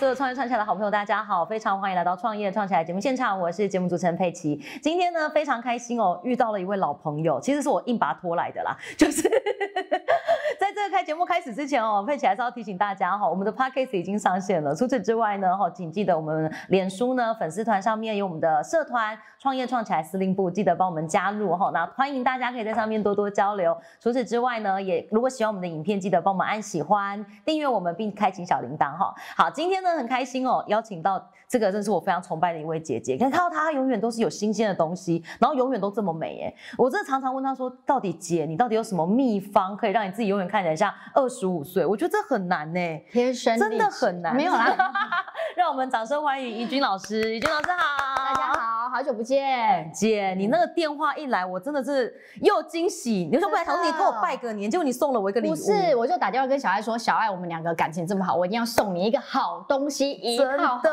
所有创业创起来的好朋友，大家好，非常欢迎来到创业创起来节目现场，我是节目主持人佩奇。今天呢，非常开心哦，遇到了一位老朋友，其实是我硬把他拖来的啦，就是 在这个开节目开始之前哦，佩奇还是要提醒大家哈，我们的 podcast 已经上线了。除此之外呢，哈，请记得我们脸书呢粉丝团上面有我们的社团创业创起来司令部，记得帮我们加入哈。那欢迎大家可以在上面多多交流。除此之外呢，也如果喜欢我们的影片，记得帮我们按喜欢、订阅我们，并开启小铃铛哈。好，今天呢很开心哦，邀请到这个真是我非常崇拜的一位姐姐。可以看到她永远都是有新鲜的东西，然后永远都这么美耶。我真的常常问她说，到底姐你到底有什么秘方，可以让你自己永远看起来像二十五岁？我觉得这很难呢，天生真的很难。没有啦，让我们掌声欢迎怡君老师。怡君老师好，大家好，好久不见。姐，你那个电话一来，我真的是又惊喜。你说不来，想说你给我拜个年，结果你送了我一个礼物。不是，我就打电话跟小爱说，小爱，我们两个感情这么好，我一定要送你一个好东西，一套好东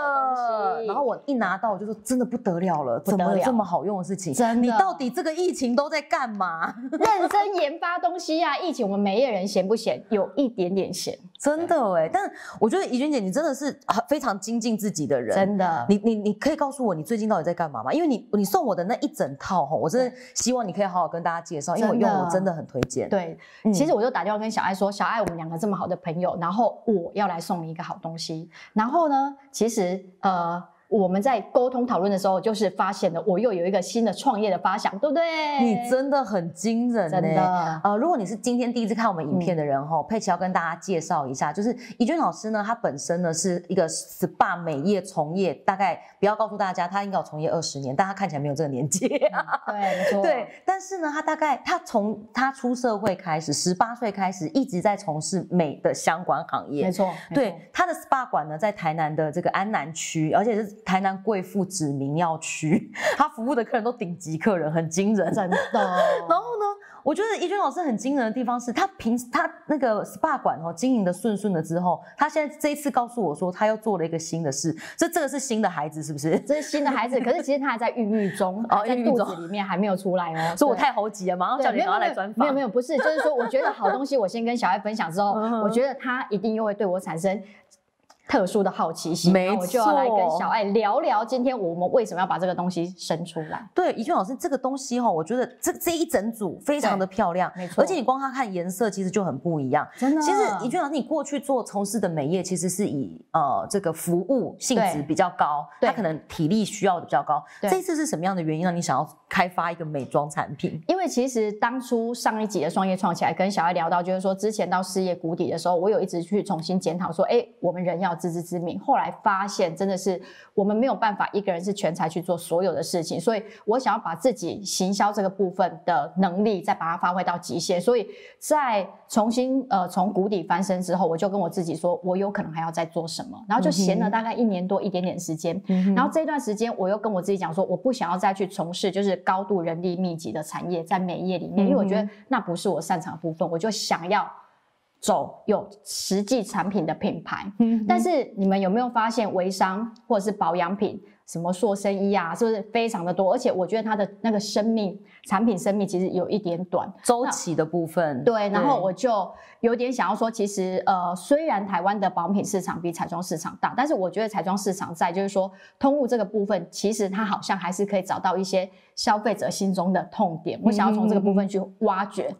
西。然后我一拿到，我就说真的不得了了，怎么有这么好用的事情？真的，你到底这个疫情都在干嘛？认真研发东西呀！疫情我们美业人闲不闲？有一点点闲，真的哎。但我觉得怡君姐，你真的是非常精进自己的人，真的。你你你可以告诉我，你最近到底在干嘛吗？因为你你送我的那一整套哈，我真的希望你可以好好跟大家介绍，因为我用我真的很推荐。对，其实我就打电话跟小爱说，小爱，我们两个这么好的朋友，然后我要来送你一个好东西。然后呢，其实呃。我们在沟通讨论的时候，就是发现了我又有一个新的创业的发想，对不对？你真的很惊人，真的。呃，如果你是今天第一次看我们影片的人哈，佩奇要跟大家介绍一下，就是怡君老师呢，他本身呢是一个 SPA 美业从业，大概不要告诉大家他应该有从业二十年，但他看起来没有这个年纪。对，没错。对，但是呢，他大概他从他出社会开始，十八岁开始一直在从事美的相关行业。没错。对，他的 SPA 馆呢在台南的这个安南区，而且是。台南贵妇指名要去，他服务的客人都顶级客人，很惊人，真的。然后呢，我觉得怡君老师很惊人的地方是他平他那个 SPA 馆哦经营的顺顺的之后，他现在这一次告诉我说他又做了一个新的事，这这个是新的孩子是不是？这是新的孩子，可是其实他还在孕育中，哦，在肚子里面还没有出来哦。所以我太猴急了，马上叫你赶快来专访。没有没有，不是，就是说我觉得好东西，我先跟小爱分享之后，我觉得他一定又会对我产生。特殊的好奇心，没错，我就要来跟小爱聊聊，今天我们为什么要把这个东西生出来？对，怡君老师，这个东西哈，我觉得这这一整组非常的漂亮，没错，而且你光它看颜色，其实就很不一样，真的。其实怡君老师，你过去做从事的美业，其实是以呃这个服务性质比较高，它可能体力需要的比较高。这一次是什么样的原因让你想要开发一个美妆产品？因为其实当初上一集的创业创起来，跟小爱聊到，就是说之前到事业谷底的时候，我有一直去重新检讨说，哎，我们人要自知之明。后来发现，真的是我们没有办法一个人是全才去做所有的事情，所以我想要把自己行销这个部分的能力再把它发挥到极限。所以在重新呃从谷底翻身之后，我就跟我自己说，我有可能还要再做什么，然后就闲了大概一年多一点点时间。然后这段时间，我又跟我自己讲说，我不想要再去从事就是高度人力密集的产业，在美业里面，因为我觉得那不是我擅长的部分，我就想要。走有实际产品的品牌，嗯，但是你们有没有发现微商或者是保养品，什么塑身衣啊，是不是非常的多？而且我觉得它的那个生命产品生命其实有一点短，周期的部分。对，然后我就有点想要说，其实呃，虽然台湾的保养品市场比彩妆市场大，但是我觉得彩妆市场在就是说通路这个部分，其实它好像还是可以找到一些消费者心中的痛点。我想要从这个部分去挖掘。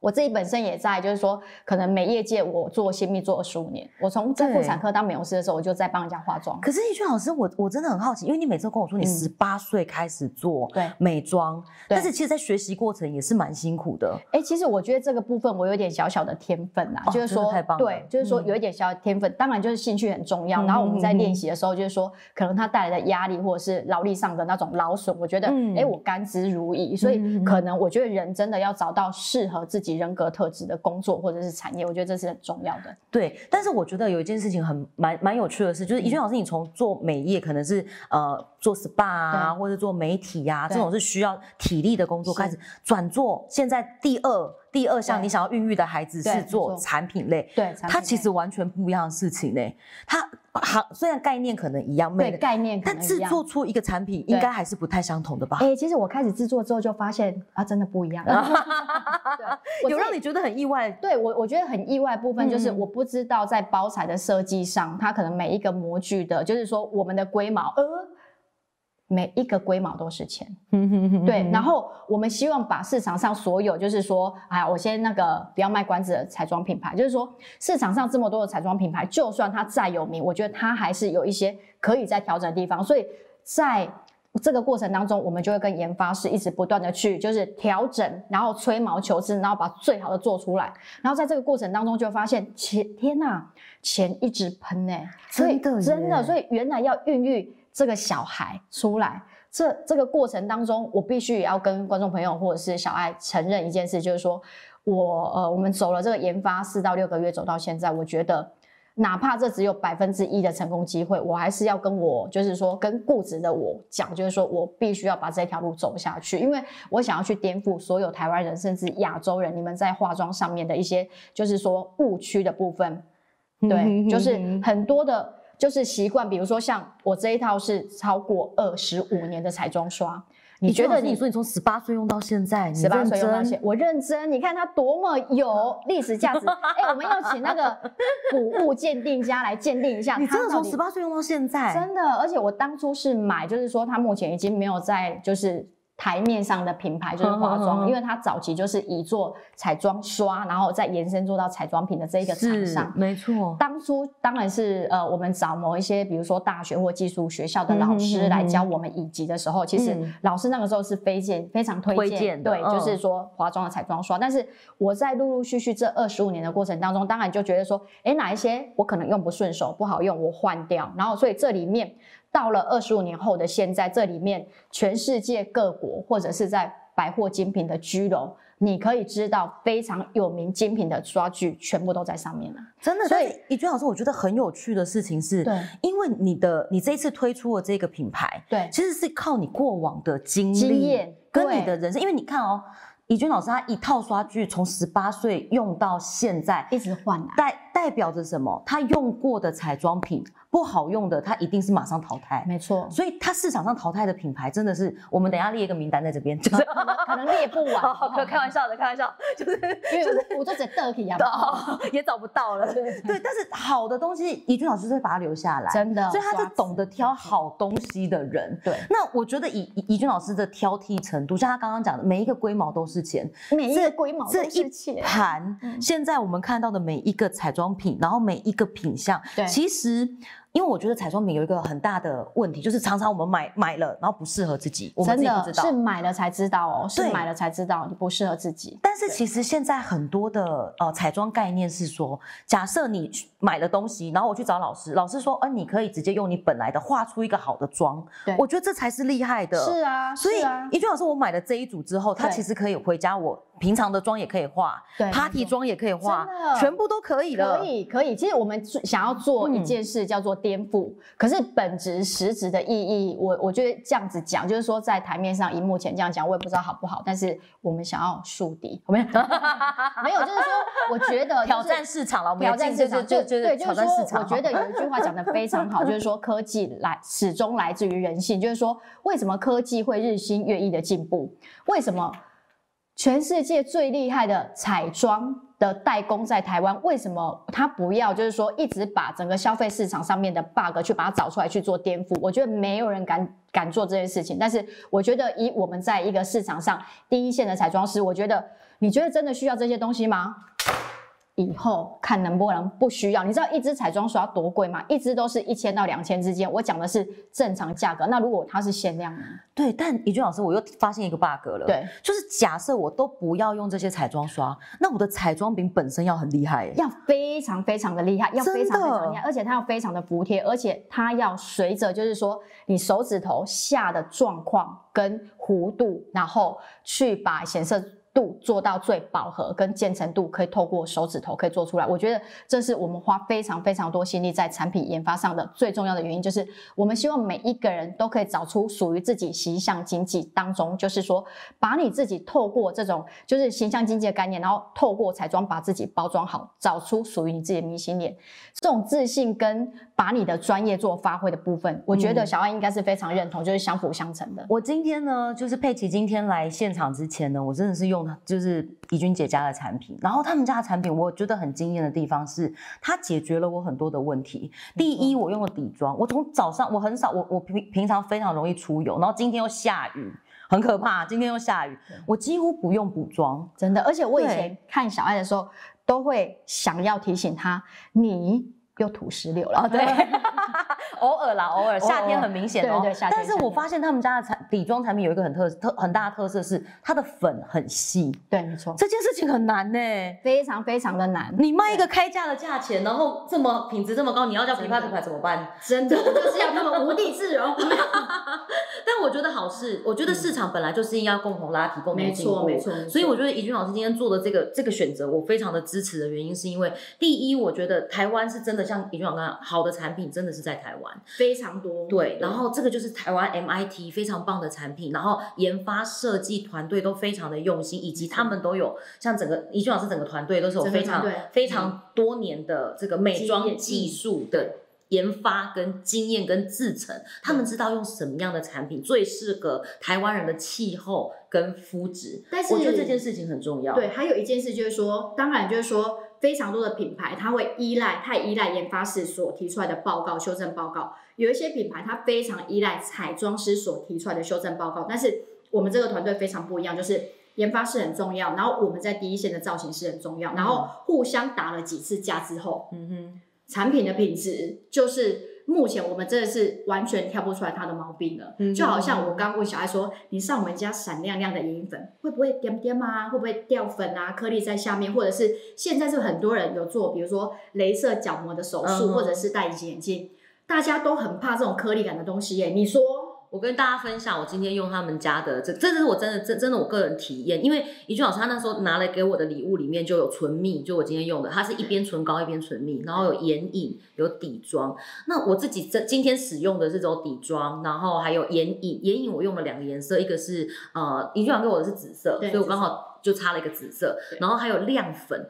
我自己本身也在，就是说，可能美业界我做新密做了十五年，我从在妇产科当美容师的时候，我就在帮人家化妆。可是易君老师，我我真的很好奇，因为你每次跟我说你十八岁开始做美妆，但是其实，在学习过程也是蛮辛苦的。哎，其实我觉得这个部分我有点小小的天分呐，就是说，对，就是说有一点小天分，当然就是兴趣很重要。然后我们在练习的时候，就是说，可能它带来的压力或者是劳力上的那种劳损，我觉得，哎，我甘之如饴。所以可能我觉得人真的要找到适合自己。人格特质的工作或者是产业，我觉得这是很重要的。对，但是我觉得有一件事情很蛮蛮有趣的是，就是怡轩老师，你从做美业可能是呃做 SPA 啊，或者做媒体呀，这种是需要体力的工作，开始转做现在第二第二项你想要孕育的孩子是做产品类，对，它其实完全不一样的事情呢。它好，虽然概念可能一样，对，概念可但制能一样。作出一个产品应该还是不太相同的吧？哎、其实我开始制作之后就发现啊，真的不一样。有让你觉得很意外？对我，我觉得很意外的部分就是，嗯我不知道在包材的设计上，它可能每一个模具的，就是说我们的龟毛，呃，每一个龟毛都是钱。对，然后我们希望把市场上所有，就是说，哎呀，我先那个不要卖关子的彩妆品牌，就是说市场上这么多的彩妆品牌，就算它再有名，我觉得它还是有一些可以在调整的地方，所以在。这个过程当中，我们就会跟研发室一直不断的去就是调整，然后吹毛求疵，然后把最好的做出来。然后在这个过程当中，就发现钱天呐，钱一直喷呢、所以真的，所以原来要孕育这个小孩出来，这这个过程当中，我必须也要跟观众朋友或者是小爱承认一件事，就是说我呃，我们走了这个研发四到六个月，走到现在，我觉得。哪怕这只有百分之一的成功机会，我还是要跟我，就是说跟固执的我讲，就是说我必须要把这条路走下去，因为我想要去颠覆所有台湾人，甚至亚洲人，你们在化妆上面的一些，就是说误区的部分。对，就是很多的，就是习惯，比如说像我这一套是超过二十五年的彩妆刷，你觉得你你说你从十八岁用到现在，十八岁用到现，我认真，你看它多么有历史价值。哎、我们要请那个古物鉴定家来鉴定一下，你真的从十八岁用到现在，真的，而且我当初是买，就是说它目前已经没有在就是台面上的品牌，就是化哼哼妆，因为它早期就是以做彩妆刷，然后再延伸做到彩妆品的这一个厂是商。没错，当初当然是呃，我们找某一些，比如说大学或技术学校的老师来教我们乙级的时候，其实嗯老师那个时候是非荐非常推推荐，对，嗯就是说化妆的彩妆刷。但是我在陆陆续续这二十五年的过程当中，当然就觉得说，哎，哪一些我可能用不顺手，不好用，我换掉。然后所以这里面到了二十五年后的现在，这里面全世界各国或者是在百货精品的居楼。你可以知道非常有名精品的刷具全部都在上面了。真的。所以所以怡君老师，我觉得很有趣的事情是，对因为你的你这一次推出的这个品牌，对其实是靠你过往的经历、经验跟你的人生，因为你看哦，怡君老师他一套刷具从十八岁用到现在，一直换啊。代代表着什么？他用过的彩妆品不好用的，他一定是马上淘汰。没错，所以，他市场上淘汰的品牌真的是，我们等一下列一个名单在这边，就是可能列不完，开开玩笑的，开玩笑，就是因为我我就只得体啊，哦也找不到了。对对，但是好的东西，怡君老师会把它留下来，真的，所以他是懂得挑好东西的人。对，那我觉得以怡怡君老师的挑剔程度，像他刚刚讲的，每一个龟毛都是钱，每一个龟毛都这一是钱，盘，嗯现在我们看到的每一个彩妆品，然后每一个品相，其实。因为我觉得彩妆品有一个很大的问题，就是常常我们买买了，然后不适合自己，我们真的自己不知道。是买了才知道哦，是买了才知道你不适合自己。但是其实现在很多的呃彩妆概念是说，假设你去买了东西，然后我去找老师，老师说，呃，你可以直接用你本来的画出一个好的妆，对我觉得这才是厉害的。是啊，所以是啊，怡君老师，我买了这一组之后，它其实可以回家，我平常的妆也可以化对，party 妆也可以化全部都可以了。可以可以。其实我们想要做一嗯件事叫做颠覆，可是本质实质的意义，我我觉得这样子讲，就是说在台面上荧幕前这样讲，我也不知道好不好，但是我们想要树敌，我们 没有，就是说，我觉得、就是、挑战市场了，我们挑战市场，就就就对，就是说，挑战市场。我觉得有一句话讲的非常好，就是说科技来始终来自于人性，就是说为什么科技会日新月异的进步？为什么全世界最厉害的彩妆的代工在台湾，为什么他不要就是说一直把整个消费市场上面的 bug 去把它找出来去做颠覆？我觉得没有人敢敢做这件事情，但是我觉得以我们在一个市场上第一线的彩妆师，我觉得你觉得真的需要这些东西吗？以后看能不能不需要。你知道一支彩妆刷多贵吗？一支都是一千到两千之间。我讲的是正常价格。那如果它是限量呢？对，但怡君老师，我又发现一个 bug 了。对，就是假设我都不要用这些彩妆刷，那我的彩妆饼本身要很厉害耶。要非常非常的厉害，要非常非常厉害，而且它要非常的服帖，而且它要随着就是说你手指头下的状况跟弧度，然后去把显色。度做到最饱和跟渐层度，可以透过手指头可以做出来。我觉得这是我们花非常非常多心力在产品研发上的最重要的原因，就是我们希望每一个人都可以找出属于自己形象经济当中，就是说把你自己透过这种就是形象经济的概念，然后透过彩妆把自己包装好，找出属于你自己的明星脸。这种自信跟把你的专业做发挥的部分，我觉得小爱应该是非常认同，就是相辅相成的。我今天呢，就是佩奇今天来现场之前呢，我真的是用就是怡君姐家的产品，然后他们家的产品，我觉得很惊艳的地方是，它解决了我很多的问题。第一，我用了底妆，我从早上我很少，我我平平常非常容易出油，然后今天又下雨，很可怕，今天又下雨，我几乎不用补妆，真的。而且我以前看小爱的时候，都会想要提醒她，你。又土石流了，对，偶尔啦，偶尔，夏天很明显哦。对对，夏天。但是我发现他们家的产底妆产品有一个很特特很大的特色是，它的粉很细。对，没错。这件事情很难呢，非常非常的难。你卖一个开价的价钱，然后这么品质这么高，你要叫品牌品牌怎么办？真的就是要他们无地自容。但我觉得好事，我觉得市场本来就是应该共同拉提、共同进步。没错，没错。所以我觉得怡君老师今天做的这个这个选择，我非常的支持的原因，是因为第一，我觉得台湾是真的像怡君老师讲，好的产品真的是在台湾非常多。对，然后这个就是台湾 MIT 非常棒的产品，然后研发设计团队都非常的用心，以及他们都有像整个怡君老师整个团队都是有非常非常多年的这个美妆技术的。研发跟经验跟制成，他们知道用什么样的产品最适合台湾人的气候跟肤质。但是我觉得这件事情很重要。对，还有一件事就是说，当然就是说，非常多的品牌它会依赖太依赖研发室所提出来的报告修正报告，有一些品牌它非常依赖彩妆师所提出来的修正报告。但是我们这个团队非常不一样，就是研发室很重要，然后我们在第一线的造型师很重要，然后互相打了几次架之后，嗯哼。产品的品质就是目前我们真的是完全挑不出来它的毛病了，就好像我刚问小爱说，你上我们家闪亮亮的眼影粉会不会点点啊？会不会掉粉啊？颗粒在下面，或者是现在是很多人有做，比如说镭射角膜的手术，或者是戴隐形眼镜，大家都很怕这种颗粒感的东西耶。你说？我跟大家分享，我今天用他们家的这，这是我真的真真的我个人体验，因为怡君老师他那时候拿来给我的礼物里面就有唇蜜，就我今天用的，它是一边唇膏一边唇蜜，然后有眼影有底妆。那我自己这今天使用的这种底妆，然后还有眼影，眼影我用了两个颜色，一个是呃怡君老师给我的是紫色，所以我刚好就擦了一个紫色，然后还有亮粉。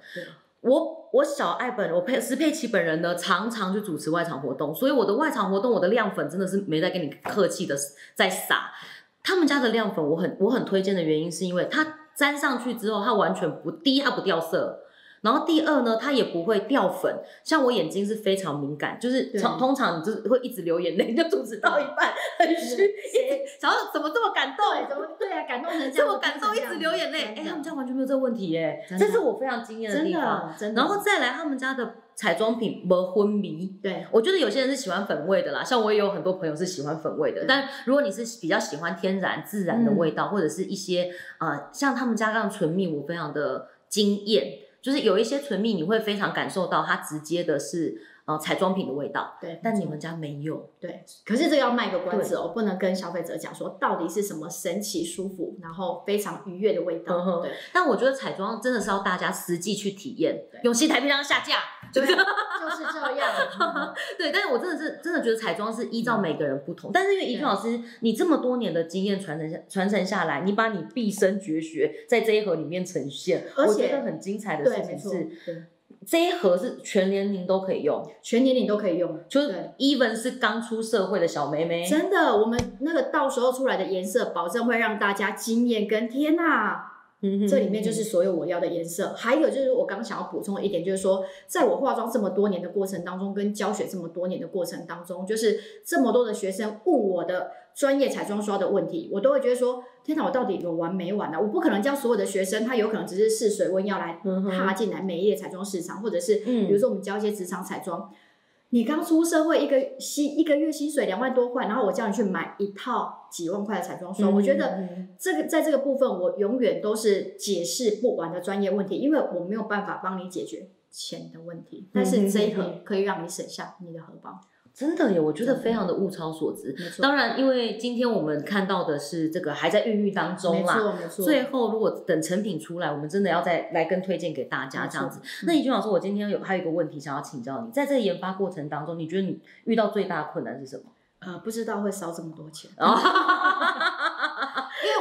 我我小爱本我佩斯佩奇本人呢，常常去主持外场活动，所以我的外场活动，我的亮粉真的是没在跟你客气的在撒。他们家的亮粉，我很我很推荐的原因，是因为它粘上去之后，它完全不第一它不掉色。然后第二呢，它也不会掉粉。像我眼睛是非常敏感，就是通通常就是会一直流眼泪，就主持到一半很虚，一直想要怎么这么感动？怎么对啊？感动成 这么感动，一直流眼泪。哎，他们家完全没有这个问题耶，这是我非常惊艳的地方。真的，然后再来他们家的彩妆品没昏迷。对，我觉得有些人是喜欢粉味的啦，像我也有很多朋友是喜欢粉味的。但如果你是比较喜欢天然自然的味道，或者是一些啊，像他们家这样唇蜜，我非常的惊艳。就是有一些唇蜜，你会非常感受到它直接的是。呃，彩妆品的味道，对，但你们家没有，对。可是这个要卖个关子哦，不能跟消费者讲说到底是什么神奇舒服，然后非常愉悦的味道。对。但我觉得彩妆真的是要大家实际去体验。永熙台币上下架，就是就是这样。对，但是我真的是真的觉得彩妆是依照每个人不同。但是因为怡君老师，你这么多年的经验传承下传承下来，你把你毕生绝学在这一盒里面呈现，我觉得很精彩的事情是。这一盒是全年龄都可以用，全年龄都可以用，就是 even 是刚出社会的小妹妹，真的，我们那个到时候出来的颜色，保证会让大家惊艳跟天呐！这里面就是所有我要的颜色，还有就是我刚想要补充的一点，就是说，在我化妆这么多年的过程当中，跟教学这么多年的过程当中，就是这么多的学生问我的专业彩妆刷的问题，我都会觉得说，天哪，我到底有完没完呢？我不可能教所有的学生，他有可能只是试水温要来踏进来美业彩妆市场，或者是比如说我们教一些职场彩妆。你刚出社会，一个薪一个月薪水两万多块，然后我叫你去买一套几万块的彩妆霜，我觉得这个在这个部分，我永远都是解释不完的专业问题，因为我没有办法帮你解决钱的问题，但是这一盒可以让你省下你的荷包。真的耶，我觉得非常的物超所值。没错，当然，因为今天我们看到的是这个还在孕育当中啦，没错没错。最后如果等成品出来，我们真的要再来跟推荐给大家这样子。那怡君老师，我今天有还有一个问题想要请教你，在这个研发过程当中，你觉得你遇到最大的困难是什么？呃，不知道会烧这么多钱。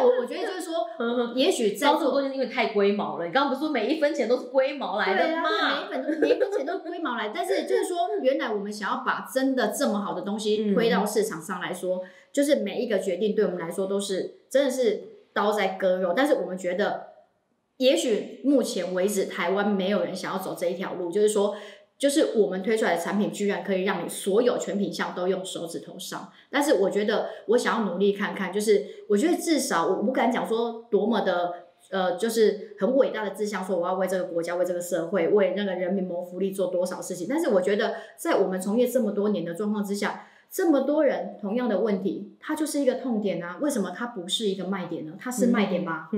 我我觉得就是说，也许在这么多钱，因为太龟毛了。你刚刚不是说每一分钱都是龟毛来的吗？每一分每一分钱都是龟毛来。但是 就是说，原来我们想要把真的这么好的东西推到市场上来说，就是每一个决定对我们来说都是真的是刀在割肉。但是我们觉得，也许目前为止台湾没有人想要走这一条路，就是说。就是我们推出来的产品，居然可以让你所有全品项都用手指头上。但是我觉得，我想要努力看看，就是我觉得至少我不敢讲说多么的呃，就是很伟大的志向，说我要为这个国家、为这个社会、为那个人民谋福利做多少事情。但是我觉得，在我们从业这么多年的状况之下，这么多人同样的问题，它就是一个痛点啊。为什么它不是一个卖点呢？它是卖点吗？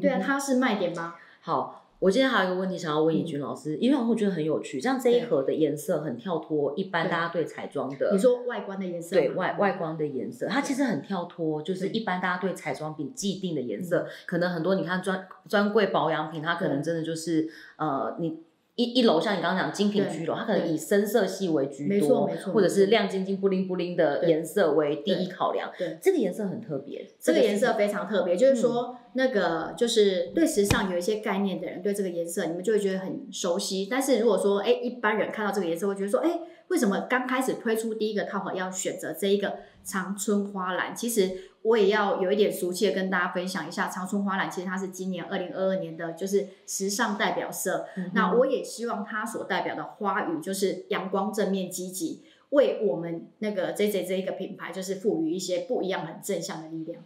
对啊，它是卖点吗？好。我今天还有一个问题想要问怡君老师，因为我觉得很有趣，像这一盒的颜色很跳脱，一般大家对彩妆的，你说外观的颜色，对外外观的颜色，它其实很跳脱，就是一般大家对彩妆品既定的颜色，可能很多你看专专柜保养品，它可能真的就是呃你。一一楼像你刚刚讲精品居楼，它可能以深色系为居多，或者是亮晶晶、布灵布灵的颜色为第一考量。对，这个颜色很特别，这个颜色非常特别，就是说那个就是对时尚有一些概念的人，对这个颜色你们就会觉得很熟悉。但是如果说哎一般人看到这个颜色，会觉得说哎为什么刚开始推出第一个套盒要选择这一个长春花蓝？其实。我也要有一点俗气的跟大家分享一下，长春花蓝其实它是今年二零二二年的就是时尚代表色。那我也希望它所代表的花语就是阳光、正面、积极。为我们那个 J J 这一个品牌，就是赋予一些不一样、很正向的力量。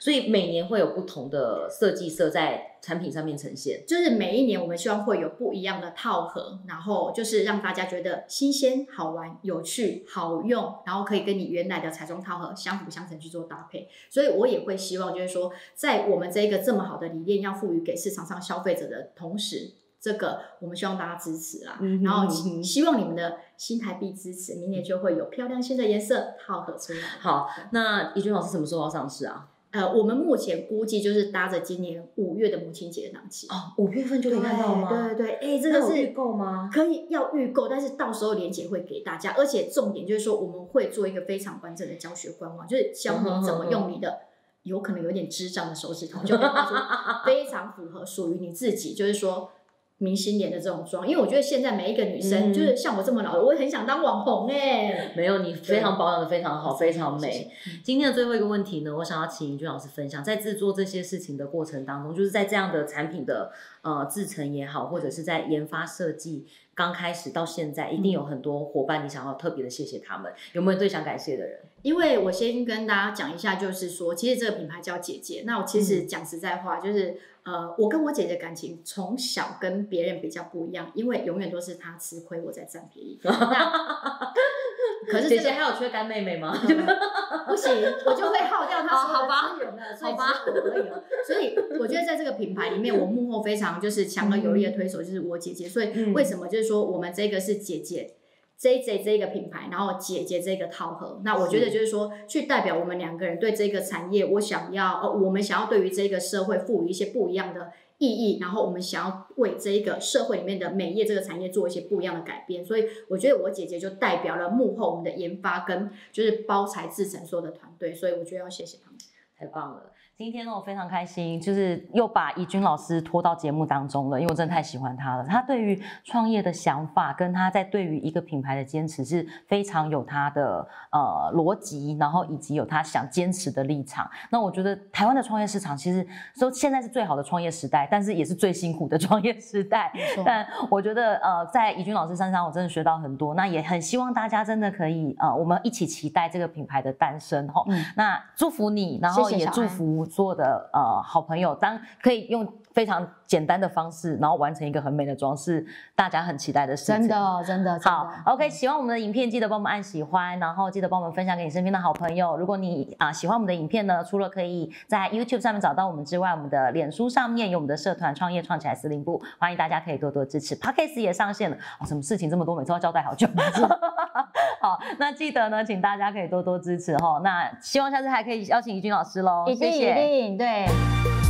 所以每年会有不同的设计色在产品上面呈现。就是每一年我们希望会有不一样的套盒，然后就是让大家觉得新鲜、好玩、有趣、好用，然后可以跟你原来的彩妆套盒相辅相成去做搭配。所以我也会希望，就是说，在我们这一个这么好的理念要赋予给市场上消费者的同时。这个我们希望大家支持啦，然后希望你们的新台币支持，明年就会有漂亮新的颜色套盒出来。好，那怡君老师什么时候要上市啊？呃，我们目前估计就是搭着今年五月的母亲节档期。哦，五月份就可以看到吗？对对对，哎，这个是预购吗？可以要预购，但是到时候链接会给大家，而且重点就是说我们会做一个非常完整的教学官网，就是教你怎么用你的有可能有点智障的手指头，就 非常符合属于你自己，就是说。明星脸的这种妆，因为我觉得现在每一个女生，就是像我这么老的，我也很想当网红哎。没有，你非常保养的非常好，非常美。今天的最后一个问题呢，我想要请尹君老师分享，在制作这些事情的过程当中，就是在这样的产品的呃制成也好，或者是在研发设计刚开始到现在，一定有很多伙伴，你想要特别的谢谢他们，有没有最想感谢的人？因为我先跟大家讲一下，就是说，其实这个品牌叫姐姐，那我其实讲实在话，就是。呃，我跟我姐姐感情从小跟别人比较不一样，因为永远都是她吃亏，我在占便宜。可是姐姐还有缺干妹妹吗？不行，我就会耗掉她所有的资源了，所以只有我可以了。所以我觉得在这个品牌里面，我幕后非常就是强而有力的推手就是我姐姐。所以为什么就是说我们这个是姐姐？J J 这个品牌，然后姐姐这个套盒，那我觉得就是说，去代表我们两个人对这个产业，我想要，呃，我们想要对于这个社会赋予一些不一样的意义，然后我们想要为这一个社会里面的美业这个产业做一些不一样的改变，所以我觉得我姐姐就代表了幕后我们的研发跟就是包材制成所有的团队，所以我觉得要谢谢他们，太棒了。今天呢，我非常开心，就是又把怡君老师拖到节目当中了，因为我真的太喜欢他了。他对于创业的想法，跟他在对于一个品牌的坚持，是非常有他的呃逻辑，然后以及有他想坚持的立场。那我觉得台湾的创业市场其实说现在是最好的创业时代，但是也是最辛苦的 创业时代。但我觉得呃，在怡君老师身上，我真的学到很多。那也很希望大家真的可以呃，我们一起期待这个品牌的诞生哈。那祝福你，然后也祝福。做的呃好朋友，当可以用。非常简单的方式，然后完成一个很美的装饰，大家很期待的事情。真的，真的，真好的，OK，喜欢我们的影片，记得帮我们按喜欢，然后记得帮我们分享给你身边的好朋友。如果你啊、喜欢我们的影片呢，除了可以在 YouTube 上面找到我们之外，我们的脸书上面有我们的社团创业创起来司令部，欢迎大家可以多多支持。Podcast 也上线了，哦，什么事情这么多，每次要交代好久。好，那记得呢，请大家可以多多支持哈。那希望下次还可以邀请怡君老师喽，一定一谢谢。定对。